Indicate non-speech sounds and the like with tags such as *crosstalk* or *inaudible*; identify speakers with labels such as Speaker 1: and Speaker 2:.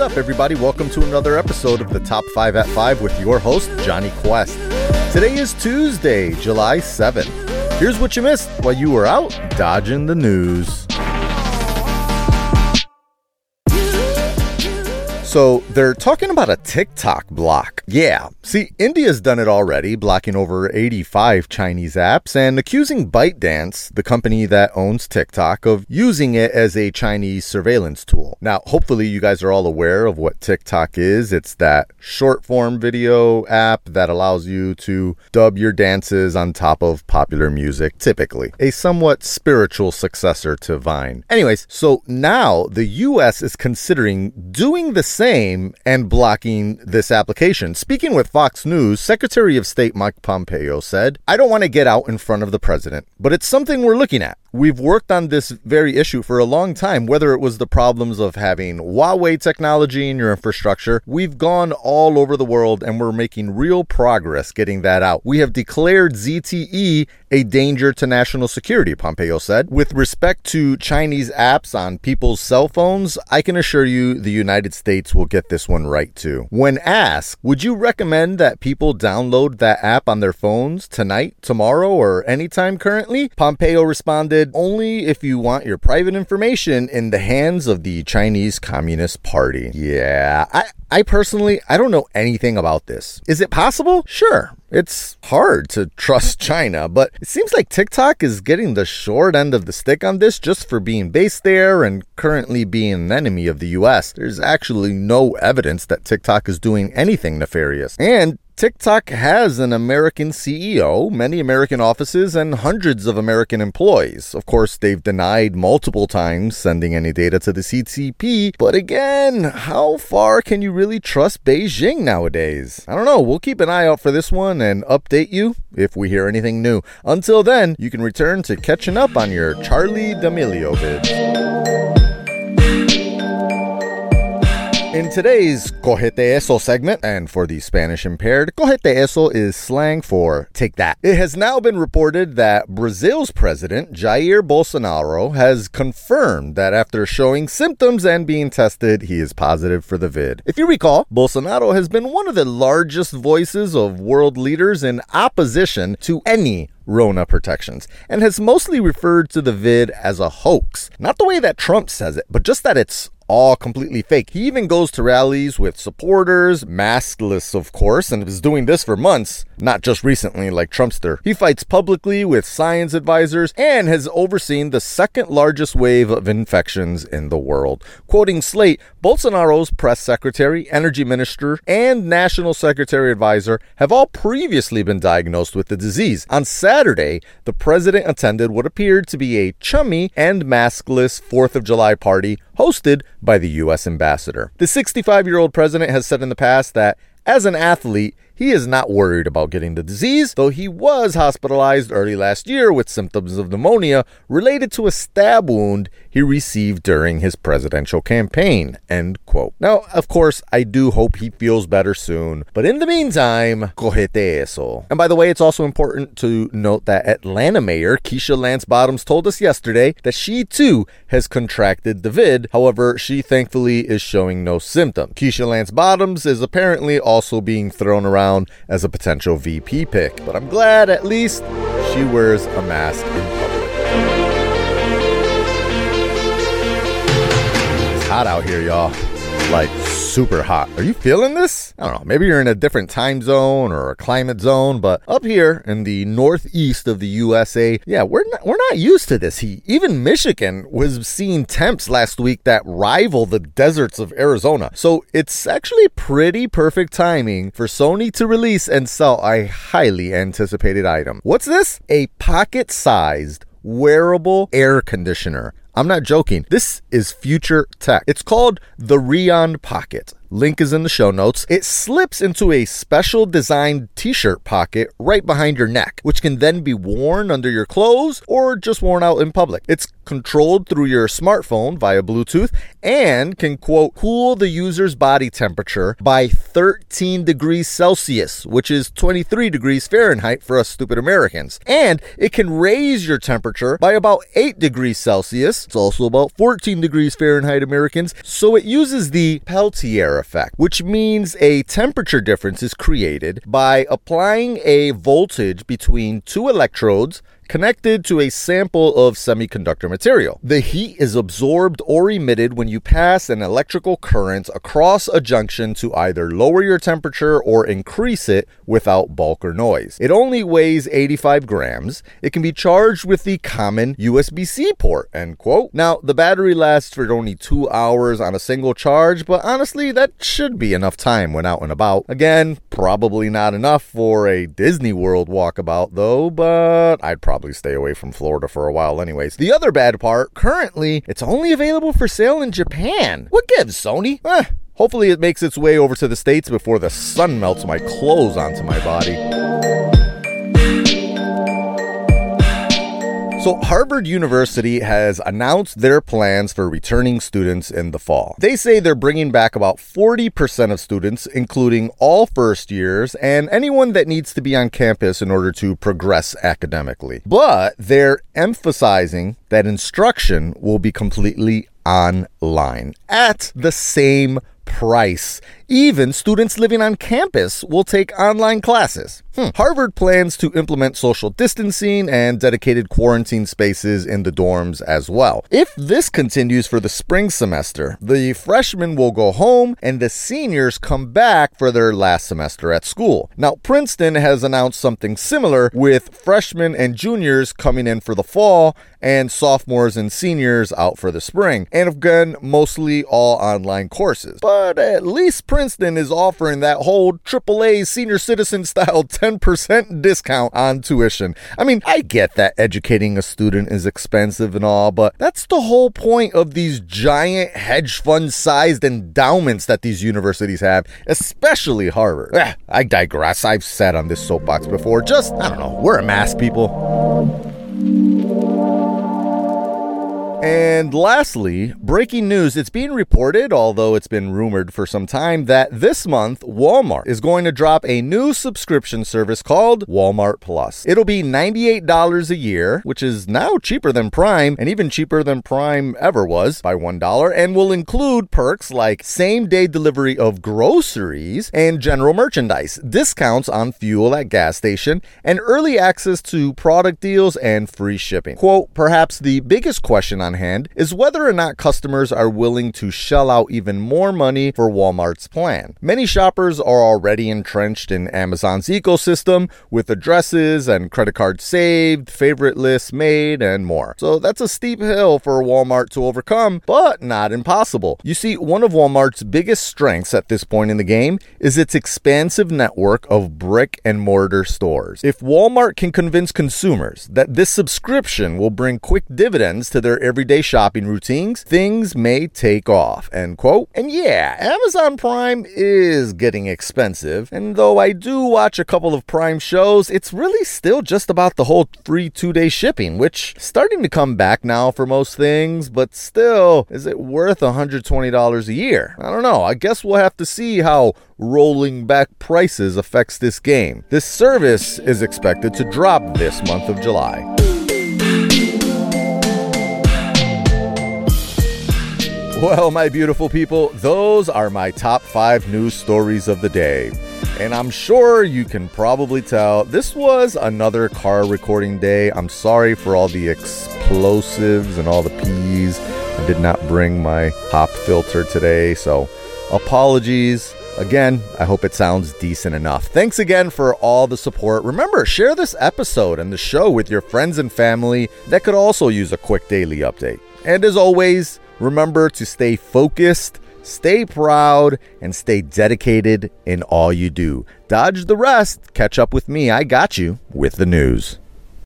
Speaker 1: up, everybody? Welcome to another episode of the Top 5 at 5 with your host, Johnny Quest. Today is Tuesday, July 7th. Here's what you missed while you were out dodging the news. So they're talking about a TikTok block. Yeah. See, India's done it already, blocking over 85 Chinese apps and accusing ByteDance, the company that owns TikTok, of using it as a Chinese surveillance tool. Now, hopefully you guys are all aware of what TikTok is. It's that short form video app that allows you to dub your dances on top of popular music, typically. A somewhat spiritual successor to Vine. Anyways, so now the US is considering doing the same and blocking this application. Speaking with Fox News, Secretary of State Mike Pompeo said, I don't want to get out in front of the president, but it's something we're looking at. We've worked on this very issue for a long time, whether it was the problems of having Huawei technology in your infrastructure. We've gone all over the world and we're making real progress getting that out. We have declared ZTE a danger to national security, Pompeo said. With respect to Chinese apps on people's cell phones, I can assure you the United States will get this one right too. When asked, would you recommend that people download that app on their phones tonight, tomorrow, or anytime currently? Pompeo responded, only if you want your private information in the hands of the Chinese Communist Party. Yeah, I, I personally, I don't know anything about this. Is it possible? Sure. It's hard to trust *laughs* China, but it seems like TikTok is getting the short end of the stick on this just for being based there and currently being an enemy of the US. There's actually no evidence that TikTok is doing anything nefarious. And TikTok has an American CEO, many American offices, and hundreds of American employees. Of course, they've denied multiple times sending any data to the CCP, but again, how far can you really trust Beijing nowadays? I don't know. We'll keep an eye out for this one and update you if we hear anything new. Until then, you can return to catching up on your Charli D'Amelio vids. In today's Cogete Eso segment, and for the Spanish impaired, Cogete Eso is slang for take that. It has now been reported that Brazil's president, Jair Bolsonaro, has confirmed that after showing symptoms and being tested, he is positive for the vid. If you recall, Bolsonaro has been one of the largest voices of world leaders in opposition to any Rona protections, and has mostly referred to the vid as a hoax. Not the way that Trump says it, but just that it's all completely fake. He even goes to rallies with supporters, maskless, of course, and is doing this for months, not just recently like Trumpster. He fights publicly with science advisors and has overseen the second largest wave of infections in the world. Quoting Slate, Bolsonaro's press secretary, energy minister, and national secretary advisor have all previously been diagnosed with the disease. On Saturday, the president attended what appeared to be a chummy and maskless 4th of July party hosted by the U.S. ambassador. The 65 year old president has said in the past that as an athlete, he is not worried about getting the disease, though he was hospitalized early last year with symptoms of pneumonia related to a stab wound he received during his presidential campaign. End quote. Now, of course, I do hope he feels better soon, but in the meantime, cogete eso. And by the way, it's also important to note that Atlanta Mayor Keisha Lance Bottoms told us yesterday that she too has contracted the vid. However, she thankfully is showing no symptom. Keisha Lance Bottoms is apparently also being thrown around as a potential VP pick, but I'm glad at least she wears a mask hot out here, y'all. Like super hot. Are you feeling this? I don't know. Maybe you're in a different time zone or a climate zone, but up here in the northeast of the USA, yeah, we're not, we're not used to this heat. Even Michigan was seeing temps last week that rival the deserts of Arizona. So it's actually pretty perfect timing for Sony to release and sell a highly anticipated item. What's this? A pocket-sized wearable air conditioner. I'm not joking. This is future tech. It's called the Reon Pocket. Link is in the show notes, it slips into a special designed t shirt pocket right behind your neck, which can then be worn under your clothes or just worn out in public. It's controlled through your smartphone via Bluetooth and can, quote, cool the user's body temperature by 13 degrees Celsius, which is 23 degrees Fahrenheit for us stupid Americans. And it can raise your temperature by about 8 degrees Celsius. It's also about 14 degrees Fahrenheit Americans. So it uses the Peltier effect, which means a temperature difference is created by applying a voltage between two electrodes connected to a sample of semiconductor material. The heat is absorbed or emitted when you pass an electrical current across a junction to either lower your temperature or increase it without bulk or noise. It only weighs 85 grams. It can be charged with the common USB-C port, end quote. Now, the battery lasts for only two hours on a single charge, but honestly, that should be enough time when out and about. Again, probably not enough for a Disney World walkabout though, but I'd probably probably stay away from Florida for a while, anyways. The other bad part, currently, it's only available for sale in Japan. What gives, Sony? Eh, hopefully, it makes its way over to the States before the sun melts my clothes onto my body. So, Harvard University has announced their plans for returning students in the fall. They say they're bringing back about 40% of students, including all first years and anyone that needs to be on campus in order to progress academically. But they're emphasizing that instruction will be completely online at the same price. Even students living on campus will take online classes. Hmm. Harvard plans to implement social distancing and dedicated quarantine spaces in the dorms as well. If this continues for the spring semester, the freshmen will go home and the seniors come back for their last semester at school. Now, Princeton has announced something similar with freshmen and juniors coming in for the fall and sophomores and seniors out for the spring. And again, mostly all online courses. But at least Princeton is offering that whole AAA senior citizen style *laughs* 10% discount on tuition. I mean, I get that educating a student is expensive and all, but that's the whole point of these giant hedge fund sized endowments that these universities have, especially Harvard. Eh, I digress. I've sat on this soapbox before. Just, I don't know, we're a mask people. And lastly, breaking news. It's being reported, although it's been rumored for some time, that this month Walmart is going to drop a new subscription service called Walmart Plus. It'll be $98 a year, which is now cheaper than Prime and even cheaper than Prime ever was by $1, and will include perks like same day delivery of groceries and general merchandise, discounts on fuel at gas station, and early access to product deals and free shipping. Quote, perhaps the biggest question on on hand is whether or not customers are willing to shell out even more money for Walmart's plan. Many shoppers are already entrenched in Amazon's ecosystem with addresses and credit cards saved, favorite lists made, and more. So that's a steep hill for Walmart to overcome, but not impossible. You see, one of Walmart's biggest strengths at this point in the game is its expansive network of brick and mortar stores. If Walmart can convince consumers that this subscription will bring quick dividends to their every everyday shopping routines, things may take off. End quote. And yeah, Amazon Prime is getting expensive. And though I do watch a couple of Prime shows, it's really still just about the whole free two day shipping, which starting to come back now for most things, but still, is it worth $120 a year? I don't know. I guess we'll have to see how rolling back prices affects this game. This service is expected to drop this month of July. Well, my beautiful people, those are my top five news stories of the day. And I'm sure you can probably tell this was another car recording day. I'm sorry for all the explosives and all the peas. I did not bring my pop filter today, so apologies. Again, I hope it sounds decent enough. Thanks again for all the support. Remember, share this episode and the show with your friends and family that could also use a quick daily update. And as always, Remember to stay focused, stay proud, and stay dedicated in all you do. Dodge the rest. Catch up with me. I got you with the news.